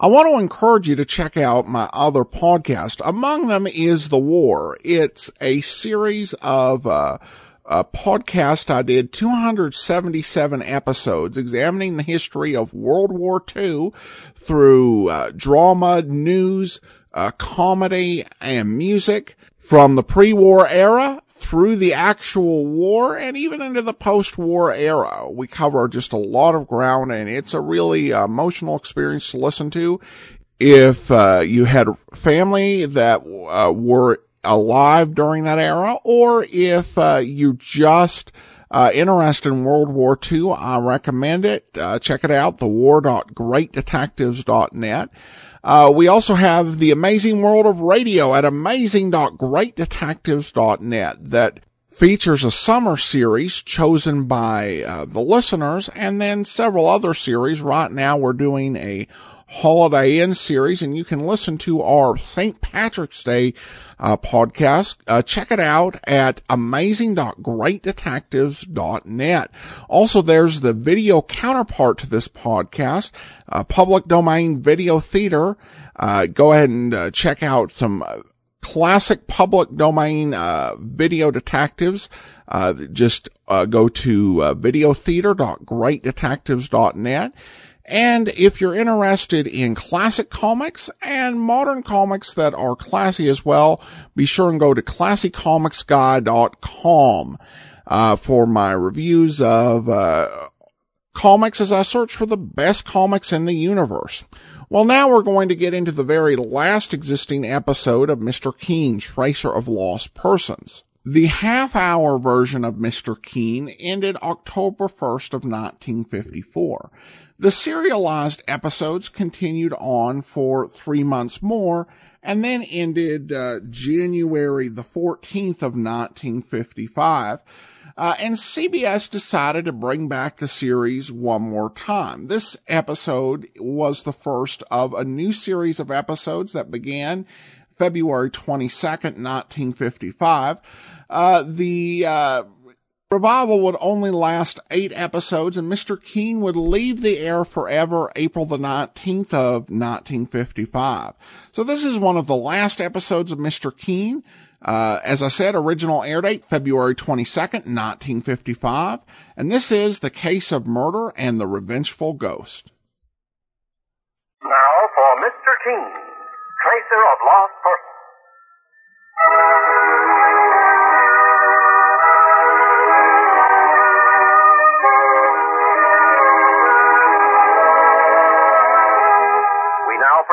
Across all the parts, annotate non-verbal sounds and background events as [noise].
I want to encourage you to check out my other podcast. Among them is The War. It's a series of, uh, a podcast I did 277 episodes examining the history of World War II through uh, drama, news, uh, comedy, and music from the pre-war era through the actual war and even into the post-war era. We cover just a lot of ground and it's a really uh, emotional experience to listen to. If uh, you had family that uh, were alive during that era or if uh, you just uh, interested in World War II, I recommend it. Uh, check it out, thewar.greatdetectives.net. Uh, we also have the amazing world of radio at amazing.greatdetectives.net that features a summer series chosen by uh, the listeners and then several other series. Right now we're doing a Holiday Inn series, and you can listen to our St. Patrick's Day uh, podcast. Uh, check it out at amazing.greatdetectives.net. Also, there's the video counterpart to this podcast, uh, public domain video theater. Uh, go ahead and uh, check out some uh, classic public domain video detectives. just go to videotheater.greatdetectives.net. And if you're interested in classic comics and modern comics that are classy as well, be sure and go to classycomicsguy.com uh, for my reviews of uh, comics as I search for the best comics in the universe. Well, now we're going to get into the very last existing episode of Mr. Keen, Tracer of Lost Persons. The half hour version of Mr. Keen ended October 1st of 1954. The serialized episodes continued on for three months more and then ended uh, January the 14th of 1955. Uh, and CBS decided to bring back the series one more time. This episode was the first of a new series of episodes that began February 22nd, 1955. Uh, the, uh, Revival would only last eight episodes and Mr. Keen would leave the air forever April the 19th of 1955. So this is one of the last episodes of Mr. Keen. Uh, as I said, original air date February 22nd, 1955. And this is The Case of Murder and the Revengeful Ghost. Now for Mr. Keen, Tracer of Lost Persons.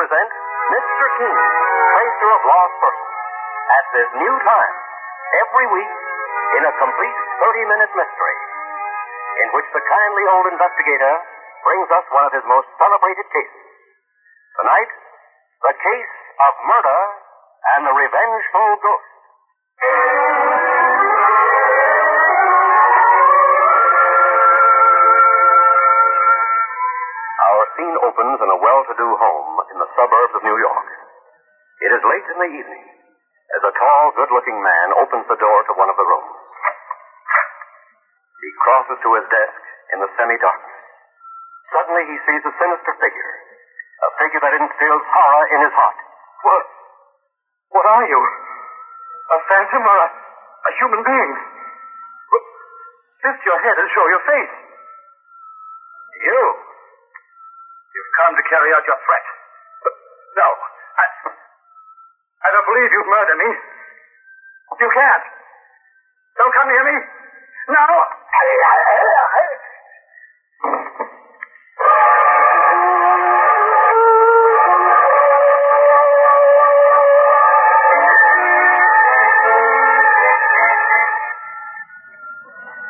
Present Mr. Keen, Tracer of Lost Persons, at this new time, every week, in a complete 30 minute mystery, in which the kindly old investigator brings us one of his most celebrated cases. Tonight, the case of murder and the revengeful ghost. Scene opens in a well-to-do home in the suburbs of New York. It is late in the evening as a tall, good-looking man opens the door to one of the rooms. He crosses to his desk in the semi-darkness. Suddenly he sees a sinister figure, a figure that instills horror in his heart. What? What are you? A phantom or a, a human being? Lift your head and show your face. You? You've come to carry out your threat. No. I, I don't believe you'd murder me. You can't. Don't come near me. No.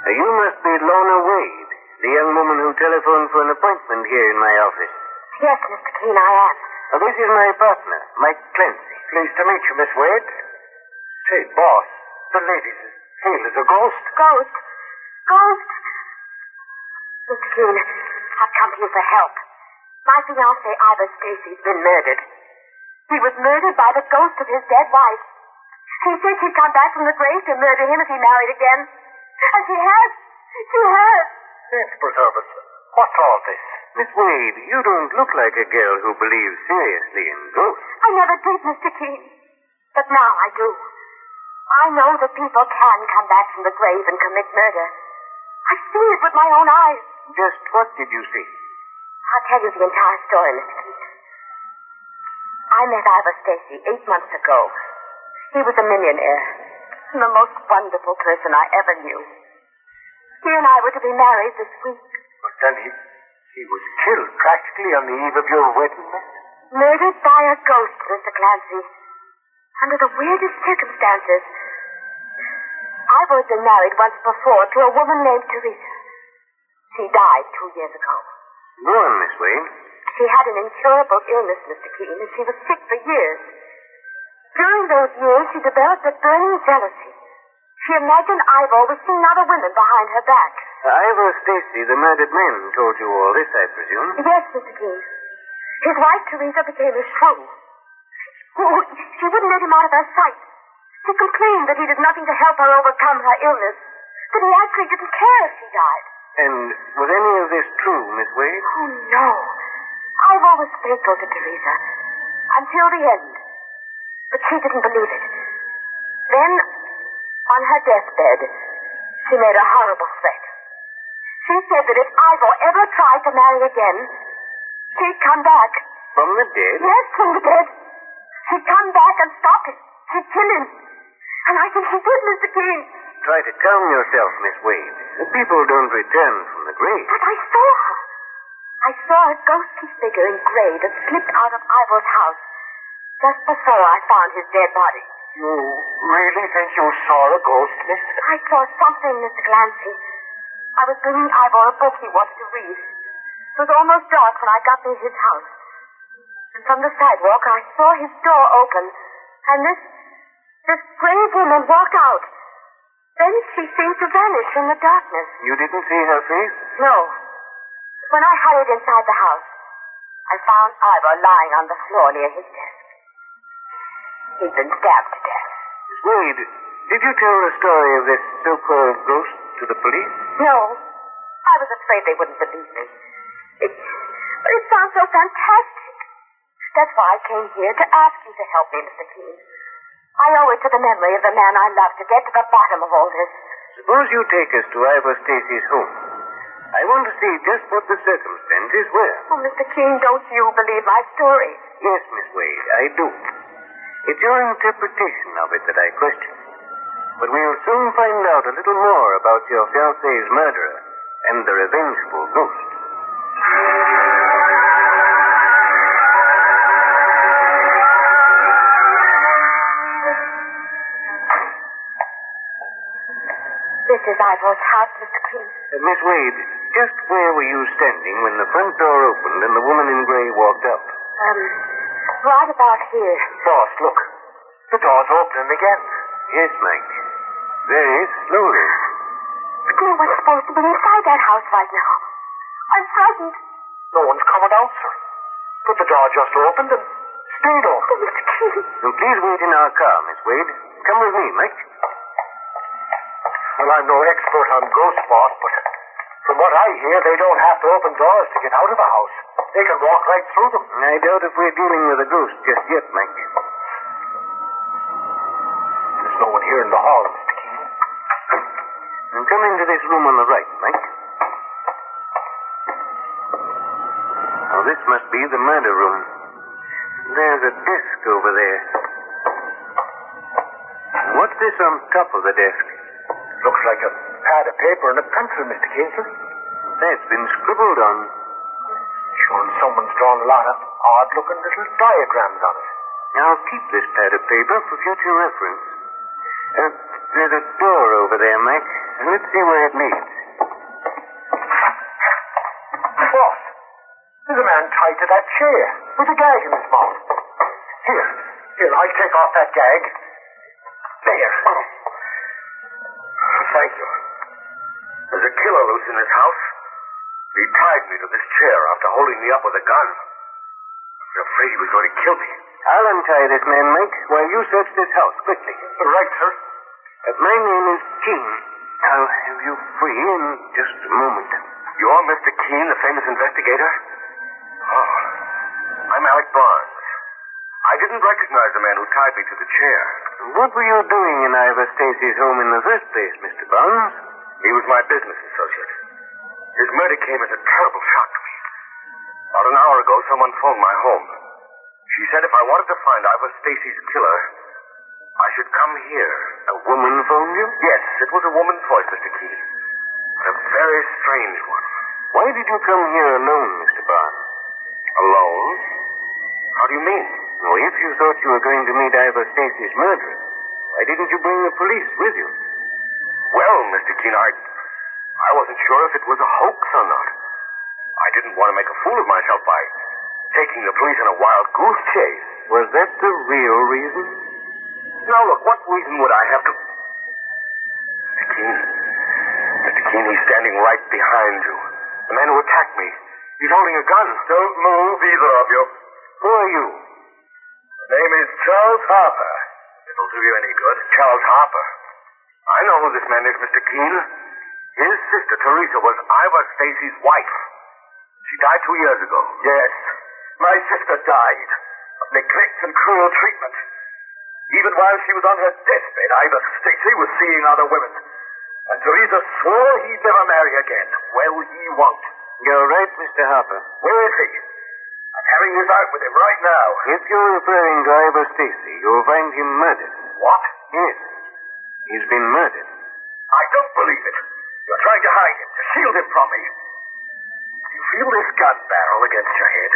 You must be Lorna Wade, the young woman who telephoned for an appointment here in my office. Yes, Mr. Keen, I am. Now, this is my partner, Mike Clancy. Pleased to meet you, Miss Wade. Say, boss, the lady's as pale as a ghost. Ghost. Ghost. Mr. Keen, I've come to you for help. My fiancé, Ivor Stacy's been murdered. He was murdered by the ghost of his dead wife. She said she'd come back from the grave to murder him if he married again. And she has. She has. Saints preserve us. What's all this? Miss Wade, you don't look like a girl who believes seriously in ghosts. I never did, Mr. Keen. But now I do. I know that people can come back from the grave and commit murder. I've seen it with my own eyes. Just what did you see? I'll tell you the entire story, Mr. Keen. I met Ivor Stacy eight months ago. He was a millionaire and the most wonderful person I ever knew. He and I were to be married this week. Then he, he was killed practically on the eve of your wedding, miss. Murdered by a ghost, Mr. Clancy. Under the weirdest circumstances. Been married once before to a woman named Teresa. She died two years ago. Go on, Miss Wade. She had an incurable illness, Mr. Keen, and she was sick for years. During those years, she developed a burning jealousy. She imagined Ivor was seeing other women behind her back. Ivor Stacy, the murdered man, told you all this, I presume. Yes, Mr. Keen. His wife, Teresa, became his shrew. She wouldn't let him out of her sight. She complained that he did nothing to help her overcome her illness, that he actually didn't care if she died. And was any of this true, Miss Wade? Oh, no. Ivor was faithful to Teresa until the end. But she didn't believe it. Then, on her deathbed, she made a horrible threat. She said that if Ivor ever tried to marry again, she'd come back. From the dead? Yes, from the dead. She'd come back and stop him. She'd kill him. And I think she did, Mr. Keen. Try to calm yourself, Miss Wade. The people don't return from the grave. But I saw her. I saw a ghostly figure in gray that slipped out of Ivor's house just before I found his dead body. You really think you saw a ghost, miss? I saw something, Mr. Clancy. I was bringing Ivor a book he wanted to read. It was almost dark when I got near his house. And from the sidewalk, I saw his door open, and this, this gray woman walk out. Then she seemed to vanish in the darkness. You didn't see her face? No. When I hurried inside the house, I found Ivor lying on the floor near his desk. He'd been stabbed to death. Miss Wade, did you tell the story of this so-called ghost to the police? No. I was afraid they wouldn't believe me. It, but it sounds so fantastic. That's why I came here to ask you to help me, Mr. Keen. I owe it to the memory of the man I love to get to the bottom of all this. Suppose you take us to Ivor Stacy's home. I want to see just what the circumstances were. Oh, Mr. Keen, don't you believe my story? Yes, Miss Wade, I do. It's your interpretation of it that I question. But we'll soon find out a little more about your fiancé's murderer and the revengeful ghost. This is Ivor's house, Mr. Keen. Uh, Miss Wade, just where were you standing when the front door opened and the woman in gray walked up? Um, right about here. Boss, look. The door's opening again. Yes, Mike. Very slowly. But no one's supposed to be inside that house right now. I'm frightened. No one's coming out, sir. But the door just opened and stayed Oh, open. Mr. Keen. Now, please wait in our car, Miss Wade. Come with me, Mike. Well, I'm no expert on ghost, boss, but from what I hear, they don't have to open doors to get out of a house. They can walk right through them. I doubt if we're dealing with a ghost just yet, Mike. There's no one here in the hall, Mr. Come into this room on the right, Mike. Now, this must be the murder room. There's a desk over there. What's this on top of the desk? Looks like a pad of paper and a pencil, Mr. Sir. That's been scribbled on. Showing someone's drawn a lot of odd-looking little diagrams on it. I'll keep this pad of paper for future reference. Uh, there's a door over there, Mike. Let's see where it leads. Boss, there's a man tied to that chair with a gag in his mouth. Here, Here, I take off that gag. There. Thank you. There's a killer loose in this house. He tied me to this chair after holding me up with a gun. I was afraid he was going to kill me. I'll untie this man, Mike, while you search this house quickly. Right, sir. Uh, my name is Keen. I'll have you free in just a moment. You're Mr. Keen, the famous investigator? Oh. I'm Alec Barnes. I didn't recognize the man who tied me to the chair. What were you doing in Ivor Stacy's home in the first place, Mr. Barnes? He was my business associate. His murder came as a terrible shock to me. About an hour ago, someone phoned my home. She said if I wanted to find Ivor Stacy's killer, I should come here. A woman phoned you? Yes, it was a woman's voice, Mr. Keen. But a very strange one. Why did you come here alone, Mr. Barnes? Alone? How do you mean? Well, if you thought you were going to meet Ivor Stacy's murderer, why didn't you bring the police with you? Well, Mr. Keen, I, I wasn't sure if it was a hoax or not. I didn't want to make a fool of myself by taking the police on a wild goose chase. Was that the real reason? Now, look, what reason would I have to... Mr. Keen. Mr. Keen, he's standing right behind you. The man who attacked me. He's holding a gun. Don't move, either of you. Who are you? The name is Charles Harper. It'll do you any good. Charles Harper. I know who this man is, Mr. Keen. His sister, Teresa, was Ivor Stacy's wife. She died two years ago. Yes. My sister died of neglect and cruel treatment. Even while she was on her deathbed, Ivor Stacy was seeing other women. And Teresa swore he'd never marry again. Well, he won't. You're right, Mr. Harper. Where is he? I'm having this out with him right now. If you're referring to Ivor Stacy, you'll find him murdered. What? Yes. He's been murdered. I don't believe it. You're trying to hide him, to shield him from me. You feel this gun barrel against your head?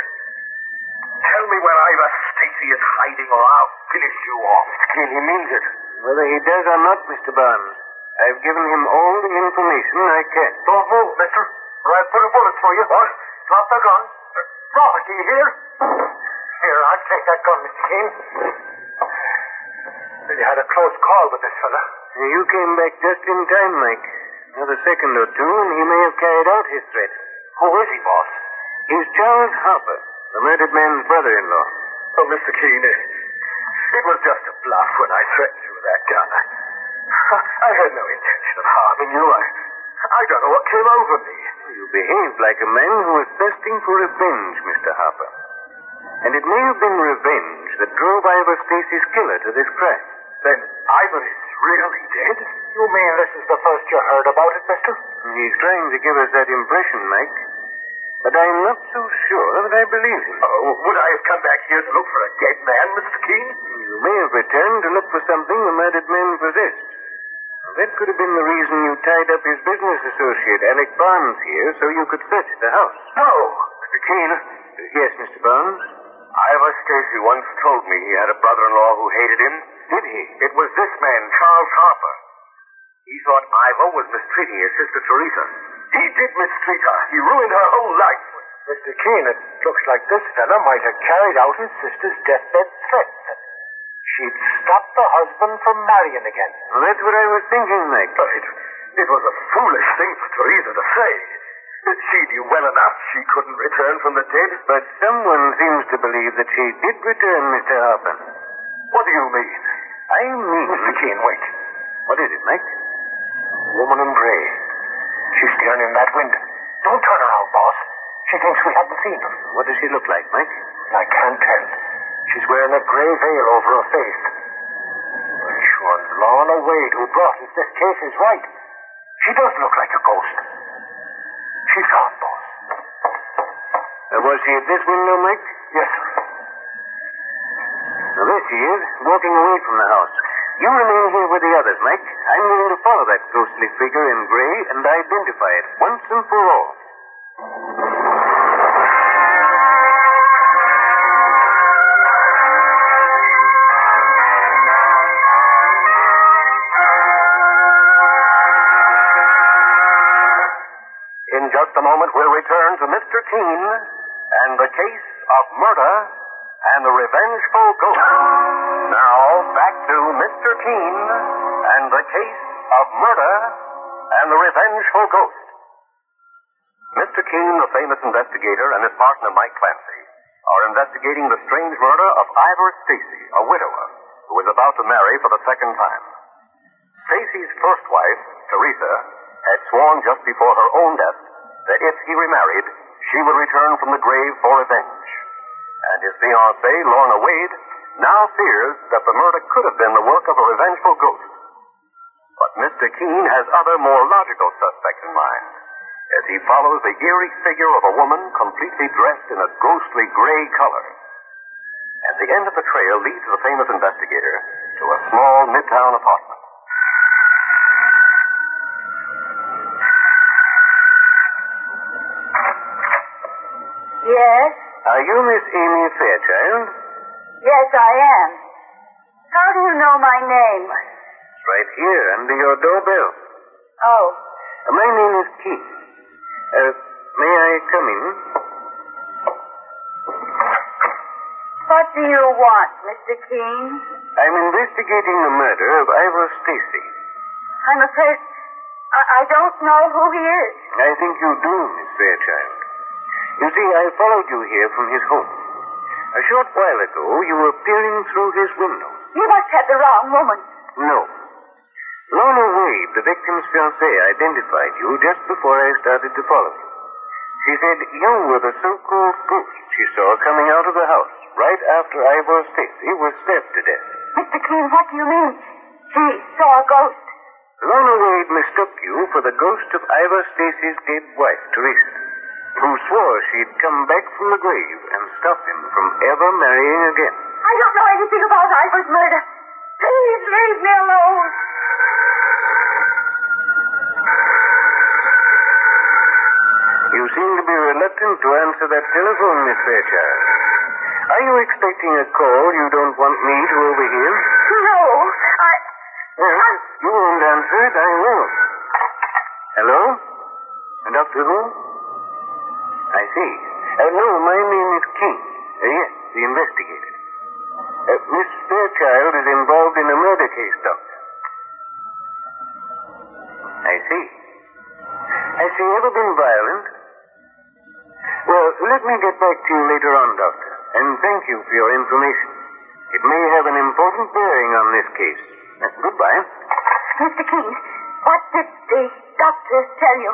Tell me where Ivor Stacy is hiding, or I'll finish you off. Mr. Keen, he means it. Whether he does or not, Mr. Barnes, I've given him all the information I can. Don't move, mister, or I'll put a bullet through you. What? Drop the gun. Drop it, do you hear? Here, I'll take that gun, Mr. Keen. Well, you had a close call with this fella. You came back just in time, Mike. Another second or two, and he may have carried out his threat. Who is he, boss? He's Charles Harper, the murdered man's brother-in-law. Oh, Mr. Keen, it, it was just a bluff when I threatened you with that gun. I, [laughs] I had no intention of harming you. I, I don't know what came over me. You behaved like a man who was thirsting for revenge, Mr. Harper. And it may have been revenge that drove Ivor Stacy's killer to this crime. Then Ivor is really dead? You mean this is the first you heard about it, mister? He's trying to give us that impression, Mike. But I'm not so sure that I believe him. Oh, would I have come back here to look for a dead man, Mr. Keen? You may have returned to look for something the murdered man possessed. That could have been the reason you tied up his business associate, Alec Barnes, here, so you could search the house. No. Mr. Keen, Yes, Mr. Barnes? Ivor Stacy once told me he had a brother-in-law who hated him. Did he? It was this man, Charles Harper. He thought Ivor was mistreating his sister Teresa. He did mistreat her. He ruined her whole life. Mr. Keen, it looks like this fellow might have carried out his sister's deathbed threat. that She'd stop the husband from marrying again. Well, that's what I was thinking, Mike. But it, it was a foolish thing for Teresa to say. She knew well enough she couldn't return from the dead. But someone seems to believe that she did return, Mr. Harper. What do you mean? I mean... Mr. Keen, wait. What is it, Mike? Woman in gray. She's staring in that window. Don't turn around, boss. She thinks we haven't seen her. What does she look like, Mike? I can't tell. She's wearing a gray veil over her face. Well, sure, Lorna Wade, who brought us this case, is right. She does look like a ghost. She's gone, boss. Uh, was she at this window, Mike? Yes, sir. Now, there she is, walking away from the house. You remain here with the others, Mike. I'm going to follow that ghostly figure in gray and identify it once and for all. In just a moment, we'll return to Mr. Keen and the case of murder and the Revengeful Ghost. Now, back to Mr. Keen and the case of murder and the Revengeful Ghost. Mr. Keen, the famous investigator, and his partner Mike Clancy are investigating the strange murder of Ivor Stacy, a widower, who is about to marry for the second time. Stacy's first wife, Teresa, had sworn just before her own death that if he remarried, she would return from the grave for revenge. And his fiancée, Lorna Wade, now fears that the murder could have been the work of a revengeful ghost. But Mr. Keen has other more logical suspects in mind as he follows the eerie figure of a woman completely dressed in a ghostly gray color. And the end of the trail leads the famous investigator to a small midtown apartment. Yes? Are you Miss Amy Fairchild? Yes, I am. How do you know my name? It's right here under your doorbell. Oh, My name is Keen. Uh, may I come in? what do you want, Mr. Keen? I'm investigating the murder of Ivor Stacy. I'm afraid I, I don't know who he is. I think you do, Miss Fairchild. You see, I followed you here from his home. A short while ago, you were peering through his window. You must have the wrong woman. No. Lorna Wade, the victim's fiancée, identified you just before I started to follow you. She said you were the so-called ghost she saw coming out of the house right after Ivor Stacy was stabbed to death. Mr. Keen, what do you mean? She saw a ghost. Lorna Wade mistook you for the ghost of Ivor Stacy's dead wife, Teresa, who swore she'd come back from the grave and stop him from ever marrying again. I don't know anything about Ivor's murder. Please leave me alone. You seem to be reluctant to answer that telephone, Miss Fairchild. Are you expecting a call you don't want me to overhear? No, I. Well, if you won't answer it, I will. Hello? Doctor Who? See. Uh, no, my name is Keen. Uh, yes, the investigator. Uh, Miss Fairchild is involved in a murder case, Doctor. I see. Has she ever been violent? Well, let me get back to you later on, Doctor, and thank you for your information. It may have an important bearing on this case. Uh, goodbye. Mr. Keen, what did the doctor tell you?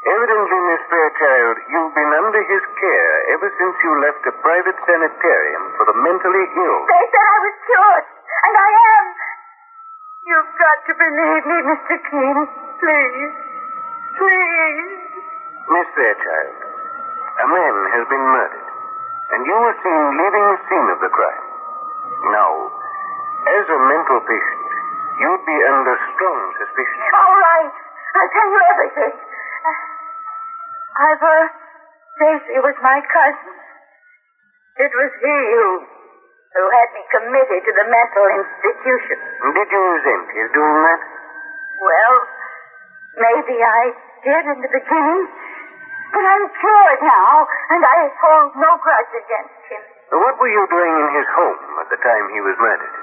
Evidently, Miss Fairchild, you've been under his care ever since you left a private sanitarium for the mentally ill. They said I was cured, and I am. You've got to believe me, Mr. Keen. Please. Please. Miss Fairchild, a man has been murdered, and you were seen leaving the scene of the crime. Now, as a mental patient, you'd be under strong suspicion. All right. I'll tell you everything. Ivor Stacy was my cousin. It was he who who had me committed to the mental institution. Did you resent his doing that? Well, maybe I did in the beginning, but I'm cured now, and I hold no grudge against him. What were you doing in his home at the time he was murdered?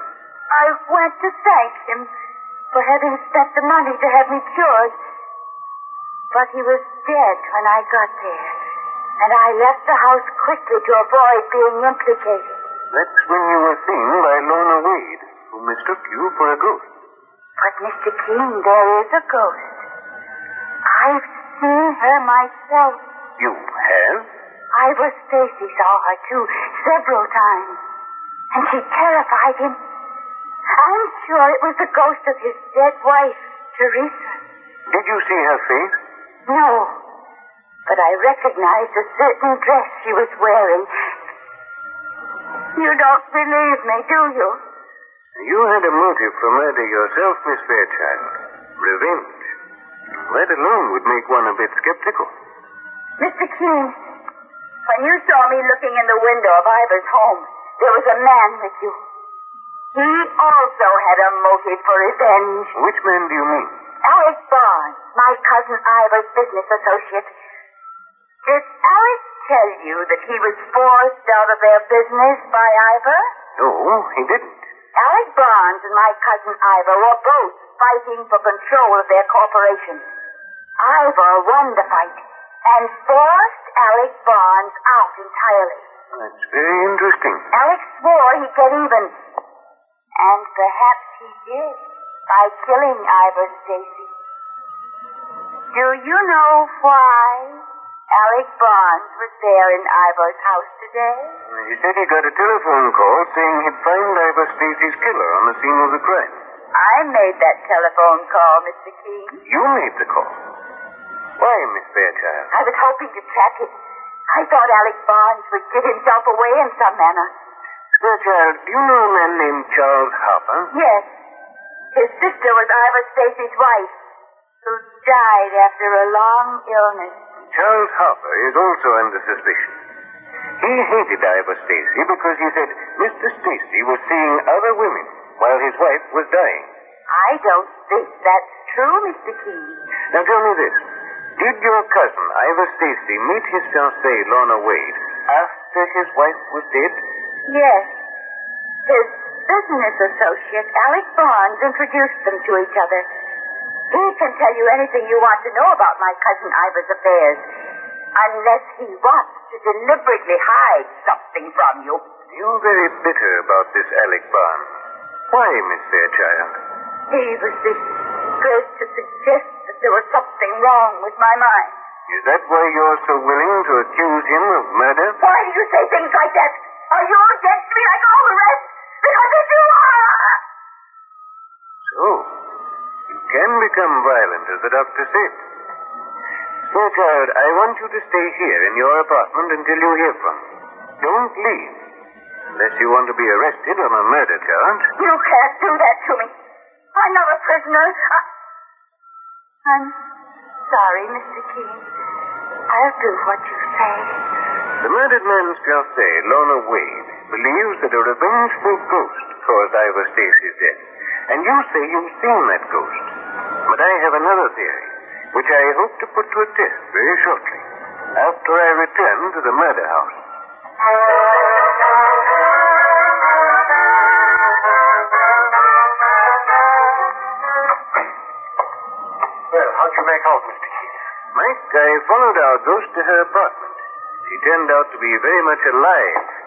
I went to thank him for having spent the money to have me cured. But he was dead when I got there, and I left the house quickly to avoid being implicated. That's when you were seen by Lorna Wade, who mistook you for a ghost. But, Mr. Keen, there is a ghost. I've seen her myself. You have? Ivor Stacy saw her, too, several times. And she terrified him. I'm sure it was the ghost of his dead wife, Teresa. Did you see her face? No. But I recognized a certain dress she was wearing. You don't believe me, do you? You had a motive for murder yourself, Miss Fairchild. Revenge. That alone would make one a bit skeptical. Mr. Keen, when you saw me looking in the window of Ivor's home, there was a man with you. He also had a motive for revenge. Which man do you mean? Alec Barnes, my cousin Ivor's business associate. Did Alec tell you that he was forced out of their business by Ivor? No, he didn't. Alec Barnes and my cousin Ivor were both fighting for control of their corporation. Ivor won the fight and forced Alec Barnes out entirely. That's very interesting. Alec swore he'd get even. And perhaps he did by killing Ivor Stacy. Do you know why Alec Barnes was there in Ivor's house today? He said he got a telephone call saying he'd find Ivor Stacy's killer on the scene of the crime. I made that telephone call, Mr. Keen. You made the call. Why, Miss Fairchild? I was hoping to track him. I thought Alec Barnes would give himself away in some manner. Fairchild, do you know a man named Charles Harper? Yes. His sister was Ivor Stacy's wife, who died after a long illness. Charles Harper is also under suspicion. He hated Ivor Stacy because he said Mr. Stacy was seeing other women while his wife was dying. I don't think that's true, Mr. Keen. Now tell me this. Did your cousin, Ivor Stacy, meet his fiancée, Lorna Wade, after his wife was dead? Yes. His business associate, Alec Barnes, introduced them to each other. He can tell you anything you want to know about my cousin Ivor's affairs, unless he wants to deliberately hide something from you. You're very bitter about this Alec Barnes. Why, Miss Fairchild? He was the first to suggest that there was something wrong with my mind. Is that why you're so willing to accuse him of murder? Why do you say things like that? Are you against me like all the rest? Because if you are... So, you can become violent, as the doctor said. Fairchild, I want you to stay here in your apartment until you hear from me. Don't leave. Unless you want to be arrested on a murder charge. You can't do that to me. I'm not a prisoner. I... I'm sorry, Mr. Keen. I'll do what you say. The murdered man's fiancée, Lorna Wade, believes that a revengeful ghost caused Ivor Stacy's death. And you say you've seen that ghost. But I have another theory, which I hope to put to a test very shortly, after I return to the murder house. Well, how'd you make out, Mr. Keen? Mike, I followed our ghost to her apartment. She turned out to be very much alive.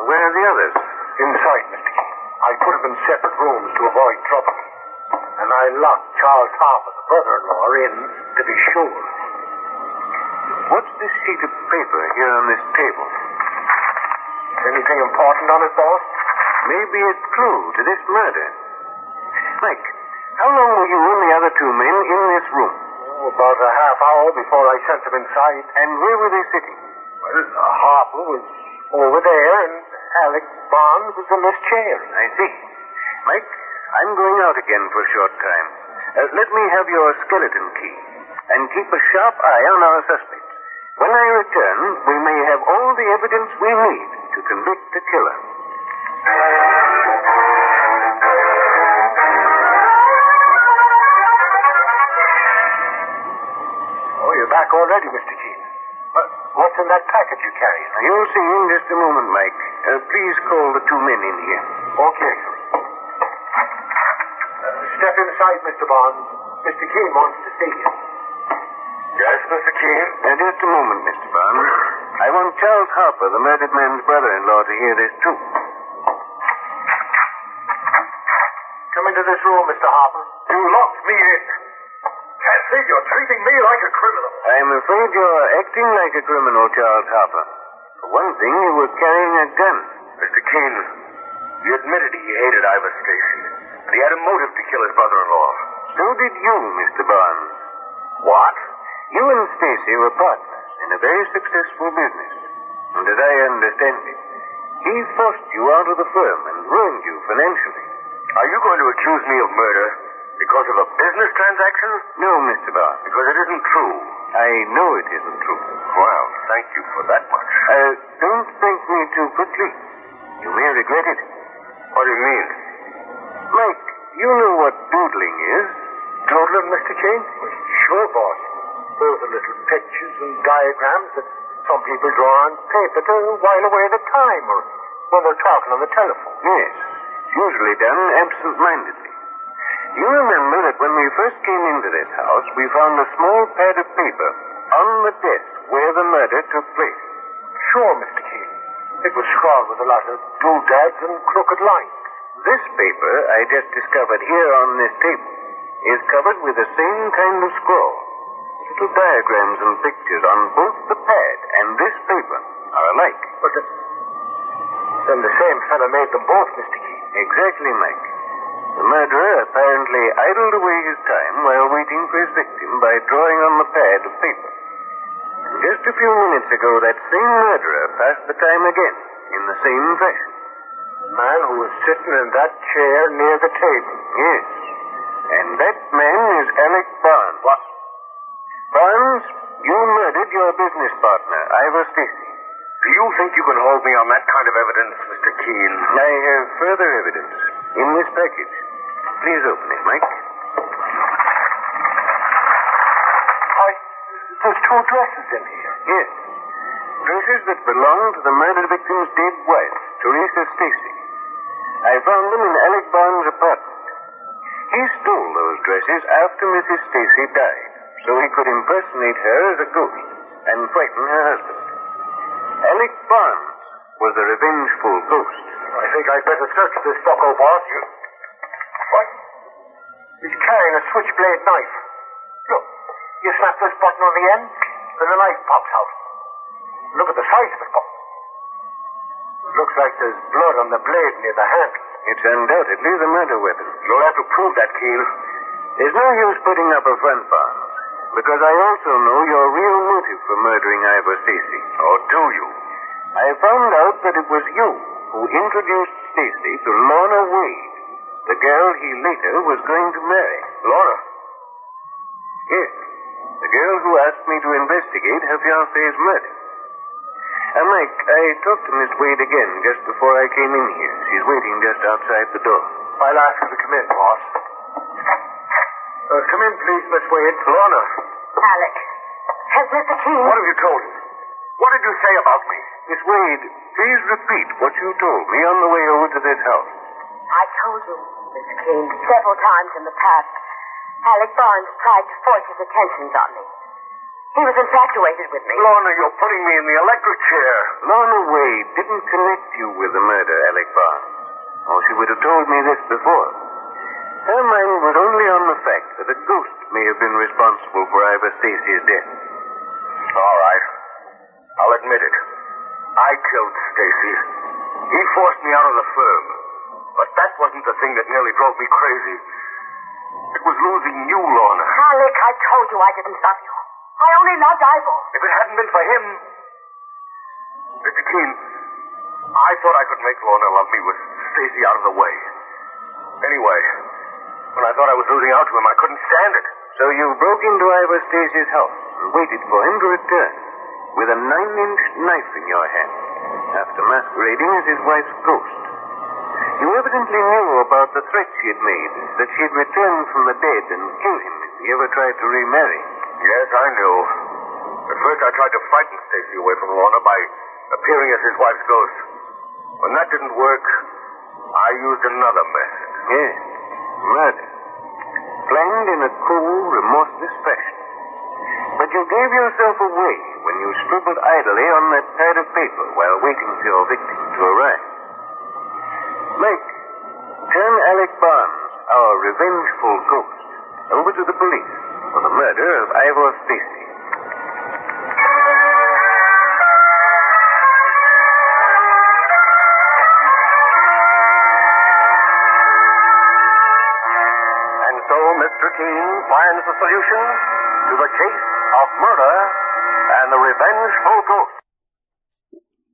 Where are the others? Inside, Mr. Keen. I put them in separate rooms to avoid trouble. And I locked Charles Harper, the brother-in-law, in to be sure. What's this sheet of paper here on this table? Anything important on it, boss? Maybe a clue to this murder. Mike, how long were you and the other two men in this room? Oh, about a half hour before I sent them inside. And where were they sitting? Well, Harper was over there, and Alec Barnes is in this chair. I see. Mike, I'm going out again for a short time. Uh, let me have your skeleton key. And keep a sharp eye on our suspects. When I return, we may have all the evidence we need to convict the killer. Oh, you're back already, Mr. Keen. What's in that package you carry? You'll see in just a moment, Mike. Uh, please call the two men in here. Okay. Uh, step inside, Mr. Barnes. Mr. Keen wants to see you. Yes, Mr. Keen? Uh, just a moment, Mr. Barnes. I want Charles Harper, the murdered man's brother-in-law, to hear this, too. Come into this room, Mr. Harper. You locked me in. Think you're treating me like a criminal. I'm afraid you're acting like a criminal, Charles Harper. For one thing, you were carrying a gun. Mr. Keen, he admitted he hated Ivor Stacy. And he had a motive to kill his brother-in-law. So did you, Mr. Barnes. What? You and Stacy were partners in a very successful business. And as I understand it, he forced you out of the firm and ruined you financially. Are you going to accuse me of murder because of a business transaction? No, Mr. Barnes. Because it isn't true. I know it isn't true. Well, thank you for that much. Uh, don't thank me too quickly. You may regret it. What do you mean? Mike, you know what doodling is. Doodling, Mr. Keen? Sure, boss. Those are little pictures and diagrams that some people draw on paper to while away the time or when they're talking on the telephone. Yes, usually done absent-mindedly. You remember that when we first came into this house, we found a small pad of paper on the desk where the murder took place. Sure, Mr. Keen. It was scrawled with a lot of doodads and crooked lines. This paper I just discovered here on this table is covered with the same kind of scrawl. Little diagrams and pictures on both the pad and this paper are alike. But the, then the same fellow made them both, Mr. Keen. Exactly, Mike. The murderer apparently idled away his time while waiting for his victim by drawing on the pad of paper. And just a few minutes ago, that same murderer passed the time again in the same fashion. The man who was sitting in that chair near the table. Yes. And that man is Alec Barnes. What? Barnes, you murdered your business partner, Ivor Stacy. Do you think you can hold me on that kind of evidence, Mr. Keen? I have further evidence in this package. Please open it, Mike. I, there's two dresses in here. Yes. Dresses that belong to the murdered victim's dead wife, Teresa Stacy. I found them in Alec Barnes' apartment. He stole those dresses after Mrs. Stacy died, so he could impersonate her as a ghost and frighten her husband. Alec Barnes was a revengeful ghost. I think I'd better search this bucko, boss. You... What? He's carrying a switchblade knife. Look, you snap this button on the end, and the knife pops out. Look at the size of it, Bob. Looks like there's blood on the blade near the handle. It's undoubtedly the murder weapon. You'll have to prove that, Keen. There's no use putting up a front, Barnes, because I also know your real motive for murdering Ivor Stacy. Or do you? I found out that it was you who introduced Stacy to Lorna Wade, the girl he later was going to marry. Lorna? Yes, the girl who asked me to investigate her fiancé's murder. Uh, Mike, I talked to Miss Wade again just before I came in here. She's waiting just outside the door. I'll ask her to come in, boss. Uh, come in, please, Miss Wade. Lorna, Alec, has Mr. Keen... what have you told him? What did you say about me? Miss Wade, please repeat what you told me on the way over to this house. I told you, Miss Keen, several times in the past, Alec Barnes tried to force his attentions on me. He was infatuated with me. Lorna, you're putting me in the electric chair. Lorna Wade didn't connect you with the murder, Alec Barnes. Or she would have told me this before. Her mind was only on the fact that a ghost may have been responsible for Ivor Stacy's death. All right. I'll admit it. I killed Stacy. He forced me out of the firm. But that wasn't the thing that nearly drove me crazy. It was losing you, Lorna. Alec, I told you I didn't love you. I only loved Ivor. If it hadn't been for him. Mr. Keen, I thought I could make Lorna love me with Stacy out of the way. Anyway, when I thought I was losing out to him, I couldn't stand it. So you broke into Ivor Stacy's house and waited for him to return with a nine-inch knife in your hand after masquerading as his wife's ghost. You evidently knew about the threat she had made, that she'd return from the dead and kill him if he ever tried to remarry. Yes, I knew. At first, I tried to frighten Stacy away from Lorna by appearing as his wife's ghost. When that didn't work, I used another method. Yes, murder. Planned in a cool, remorseless fashion. You gave yourself away when you scribbled idly on that pad of paper while waiting for your victim to arrive. Mike, turn Alec Barnes, our revengeful ghost, over to the police for the murder of Ivor Stacy. And so Mr. Keen finds the solution to the case of murder and the revengeful ghost.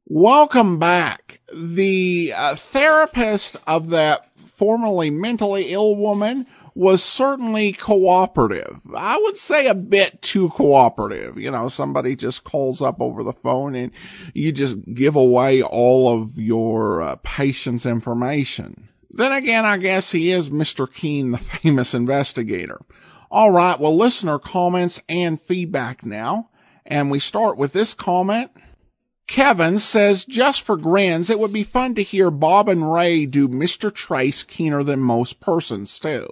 Welcome back. The uh, therapist of that formerly mentally ill woman was certainly cooperative. I would say a bit too cooperative. You know, somebody just calls up over the phone and you just give away all of your uh, patient's information. Then again, I guess he is Mr. Keen, the [laughs] famous investigator. All right. Well, listener comments and feedback now. And we start with this comment. Kevin says, just for grins, it would be fun to hear Bob and Ray do Mr. Trace keener than most persons too.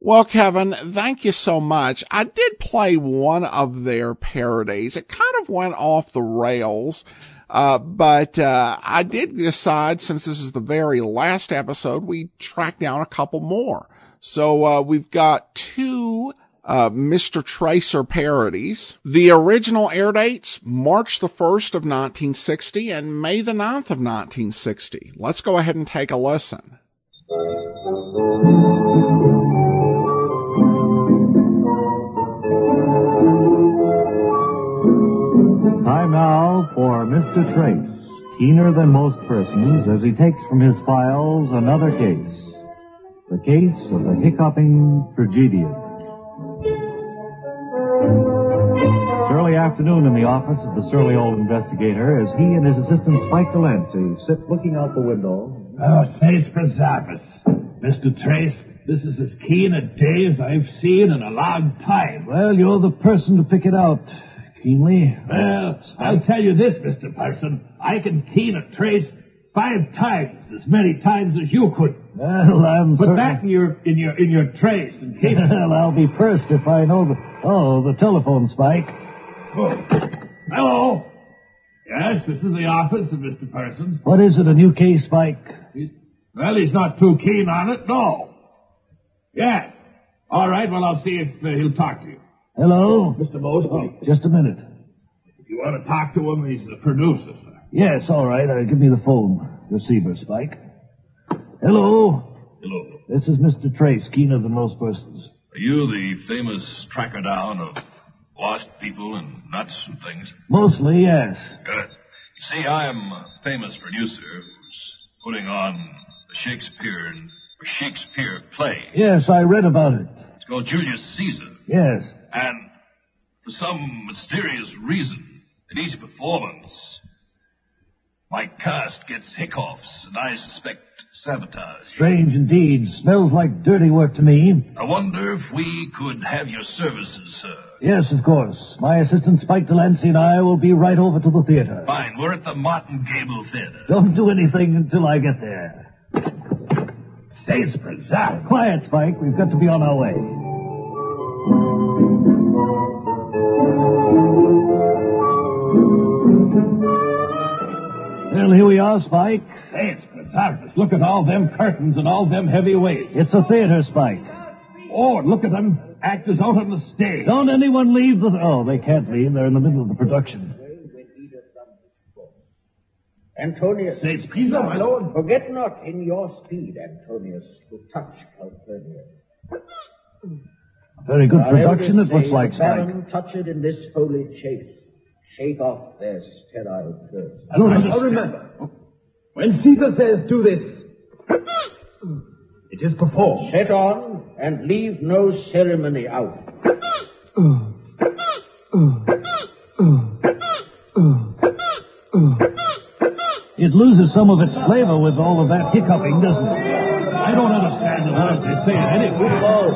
Well, Kevin, thank you so much. I did play one of their parodies. It kind of went off the rails. Uh, but, uh, I did decide since this is the very last episode, we track down a couple more. So, uh, we've got two, uh, Mr. Tracer parodies. The original air dates, March the 1st of 1960 and May the 9th of 1960. Let's go ahead and take a listen. Time now for Mr. Trace, keener than most persons as he takes from his files another case. The case of the hiccuping tragedian. It's early afternoon in the office of the surly old investigator as he and his assistant Spike Delancey sit looking out the window. Oh, saints preserve us. Mr. Trace, this is as keen a day as I've seen in a long time. Well, you're the person to pick it out, Keenly. Well, I'll tell you this, Mr. Person. I can keen a trace five times as many times as you could. Well, I'm Put certain- that in your in your in your trace and keep [laughs] it. well, I'll be first if I know the... Oh, the telephone, Spike. Hello. Yes, this is the office of Mr. Parsons. What is it, a new case, Spike? He's, well, he's not too keen on it, no. Yeah. All right, well, I'll see if uh, he'll talk to you. Hello? Mr. Mosby, Just a minute. if you want to talk to him, he's the producer, sir. Yes, all right. Uh, give me the phone receiver, Spike. Hello? Hello. This is Mr. Trace, keener than most persons. Are you the famous tracker down of lost people and nuts and things? Mostly, yes. Good. You see, I am a famous producer who's putting on a Shakespeare and Shakespeare play. Yes, I read about it. It's called Julius Caesar. Yes. And for some mysterious reason, in each performance, my cast gets hiccups, and I suspect sabotage. Strange indeed. Smells like dirty work to me. I wonder if we could have your services, sir. Yes, of course. My assistant Spike Delancey and I will be right over to the theater. Fine, we're at the Martin Gabel Theater. Don't do anything until I get there. Saints preserve. Quiet, Spike. We've got to be on our way. Well, here we are, Spike. Saints preserve us. Look at all them curtains and all them heavy weights. It's a theater, Spike. Oh, and look at them actors out on the stage. Don't anyone leave the... Oh, they can't leave. They're in the middle of the production. Antonius, Saints preserve us. Lord, forget not in your speed, Antonius, to touch Calpurnia. Very good Our production, it looks like, the Spike. Touch it in this holy chase. Shake off their sterile curse. I don't Now remember, When Caesar says do this, it is performed. set on and leave no ceremony out. It loses some of its flavor with all of that hiccuping, doesn't it? I don't understand the words they say it anyway. Oh.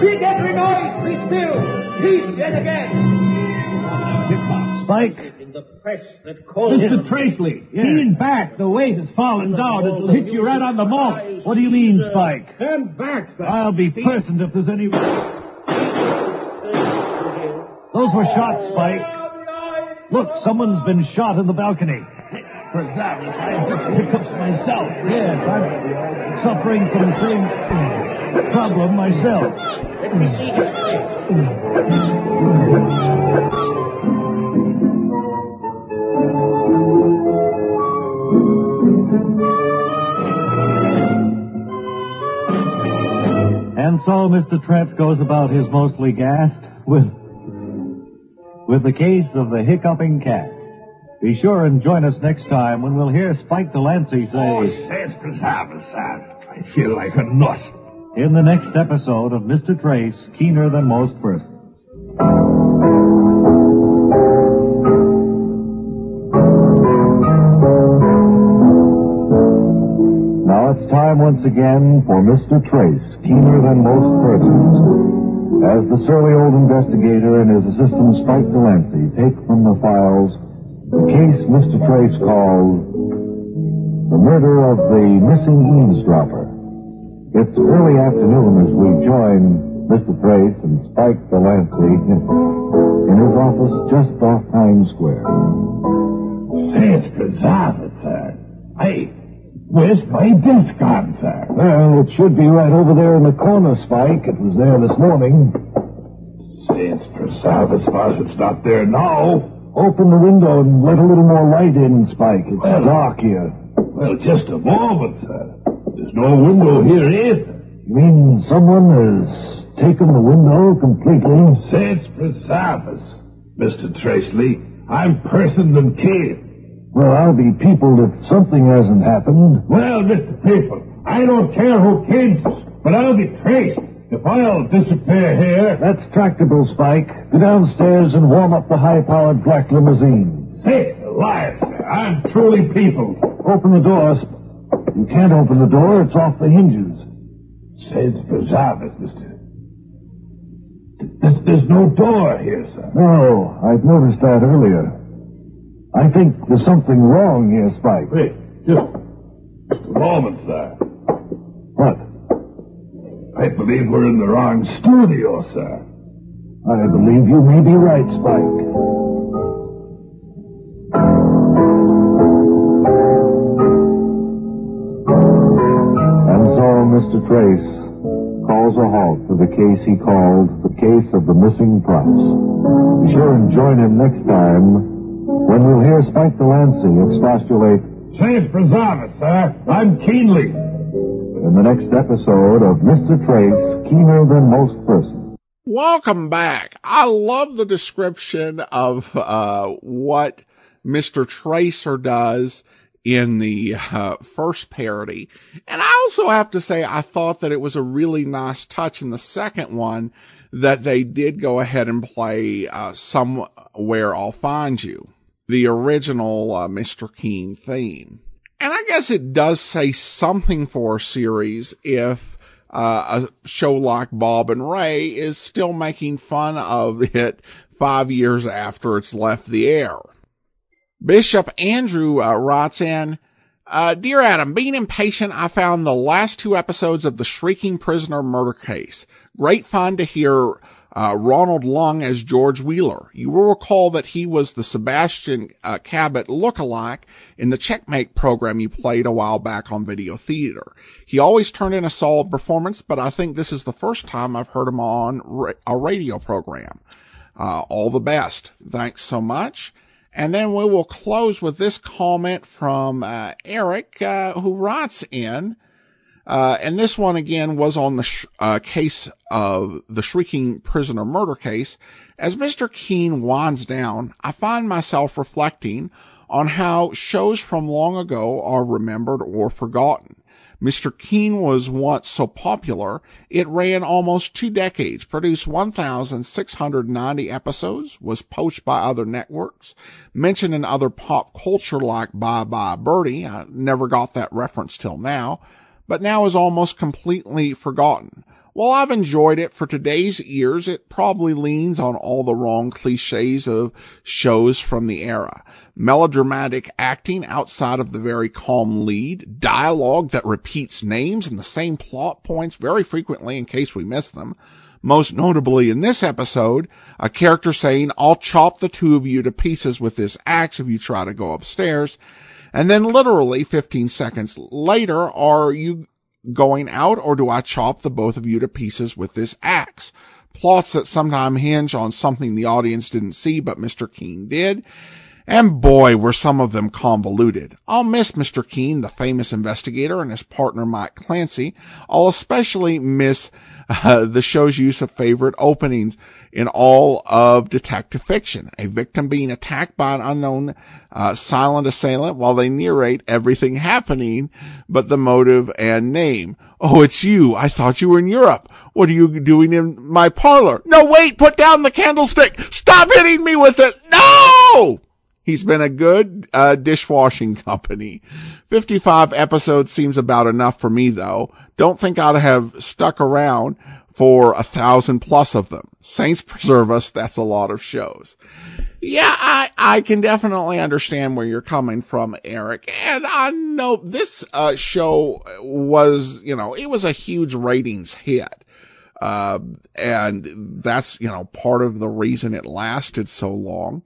Be every noise, be still, peace yet again. Spike, In the press that calls Mr. Traceley, lean back. The weight has fallen down. It'll hit you right on the mouth. what do you mean, Spike? Stand back, sir. I'll be personed if there's any... Those were shots, Spike. Look, someone's been shot in the balcony. For us. I hiccups myself. Yes, I'm suffering from the same problem myself. And so Mr. Trent goes about his mostly gassed with with the case of the hiccuping cat. Be sure and join us next time when we'll hear Spike Delancey Oh, say saints preserve us, sir. I feel like a nut. In the next episode of Mr. Trace, keener than most persons. Now it's time once again for Mr. Trace, keener than most persons. As the surly old investigator and his assistant Spike Delancey take from the files the case Mr. Trace calls the murder of the missing eavesdropper. It's early afternoon as we join Mr. Trace and Spike Delancey in his office just off Times Square. Say, it's bizarre, sir. Hey, where's my desk gone, sir? Well, it should be right over there in the corner, Spike. It was there this morning. Say, it's bizarre, boss. It's not there now. Open the window and let a little more light in, Spike. It's Well- dark here. Well, just a moment, sir. There's no window here either. You mean someone has taken the window completely? Say, it's preservus, Mr. Traceley. I'm person than kid. Well, I'll be peopled if something hasn't happened. Well, Mr. People, I don't care who kills us, but I'll be traced if I'll disappear here. That's tractable, Spike. Go downstairs and warm up the high-powered black limousine. Sakes alive, sir. I'm truly people. Open the door. Sp- You can't open the door. It's off the hinges. Says preservus, Mr. There's, there's no door here, sir. No, I've noticed that earlier. I think there's something wrong here, Spike. Wait, just a moment, sir. What? I believe we're in the wrong studio, sir. I believe you may be right, Spike. Trace calls a halt to the case he called the case of the missing props. Be sure and join him next time when we'll hear Spike Delancey expostulate Says preservus, sir. I'm keenly. in the next episode of Mr. Trace, Keener Than Most Persons. Welcome back. I love the description of uh, what Mr. Tracer does in the uh, first parody. And I also have to say, I thought that it was a really nice touch in the second one that they did go ahead and play uh, Somewhere I'll Find You, the original uh, Mr. Keen theme. And I guess it does say something for a series if uh, a show like Bob and Ray is still making fun of it five years after it's left the air. Bishop Andrew uh, writes in, uh, Dear Adam, being impatient, I found the last two episodes of the Shrieking Prisoner murder case. Great fun to hear uh, Ronald Long as George Wheeler. You will recall that he was the Sebastian uh, Cabot lookalike in the Checkmate program you played a while back on Video Theater. He always turned in a solid performance, but I think this is the first time I've heard him on ra- a radio program. Uh, all the best. Thanks so much. And then we will close with this comment from uh, Eric, uh, who writes in, uh, and this one again was on the sh- uh, case of the Shrieking Prisoner murder case. As Mr. Keen winds down, I find myself reflecting on how shows from long ago are remembered or forgotten. Mr. Keen was once so popular, it ran almost two decades, produced 1,690 episodes, was poached by other networks, mentioned in other pop culture like Bye Bye Birdie. I never got that reference till now, but now is almost completely forgotten. While I've enjoyed it for today's ears, it probably leans on all the wrong cliches of shows from the era. Melodramatic acting outside of the very calm lead, dialogue that repeats names and the same plot points very frequently in case we miss them. Most notably in this episode, a character saying, I'll chop the two of you to pieces with this axe if you try to go upstairs. And then literally 15 seconds later, are you going out or do I chop the both of you to pieces with this axe? Plots that sometimes hinge on something the audience didn't see, but Mr. Keen did. And boy, were some of them convoluted. I'll miss Mr. Keen, the famous investigator, and his partner Mike Clancy. I'll especially miss uh, the show's use of favorite openings in all of detective fiction. A victim being attacked by an unknown uh, silent assailant while they narrate everything happening but the motive and name. Oh, it's you. I thought you were in Europe. What are you doing in my parlor? No, wait, put down the candlestick. Stop hitting me with it. No! He's been a good uh, dishwashing company. 55 episodes seems about enough for me though. Don't think I'd have stuck around for a thousand plus of them. Saints preserve us. That's a lot of shows. Yeah, I, I can definitely understand where you're coming from, Eric. And I know this, uh, show was, you know, it was a huge ratings hit. Uh, and that's, you know, part of the reason it lasted so long.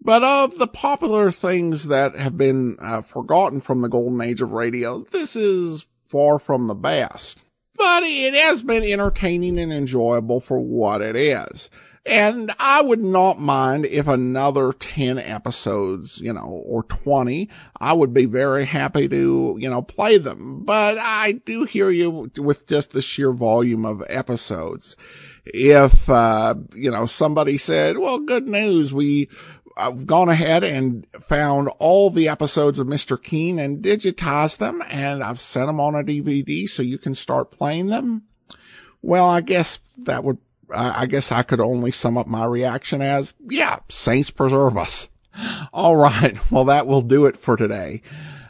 But of the popular things that have been uh, forgotten from the golden age of radio, this is far from the best. But it has been entertaining and enjoyable for what it is. And I would not mind if another 10 episodes, you know, or 20, I would be very happy to, you know, play them. But I do hear you with just the sheer volume of episodes. If, uh, you know, somebody said, well, good news, we, I've gone ahead and found all the episodes of Mr. Keen and digitized them and I've sent them on a DVD so you can start playing them. Well, I guess that would, I guess I could only sum up my reaction as, yeah, saints preserve us. [laughs] All right. [laughs] Well, that will do it for today.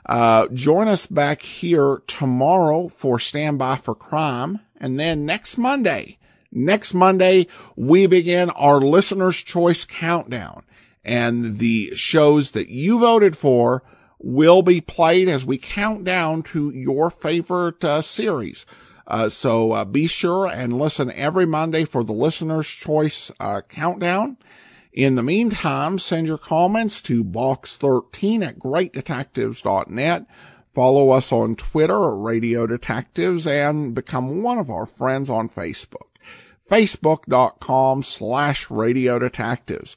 Uh, join us back here tomorrow for Standby for Crime. And then next Monday, next Monday, we begin our listener's choice countdown and the shows that you voted for will be played as we count down to your favorite uh, series. Uh, so uh, be sure and listen every Monday for the listener's choice uh, countdown. In the meantime, send your comments to box13 at greatdetectives.net. Follow us on Twitter Radio Detectives and become one of our friends on Facebook. Facebook.com slash Radio Detectives.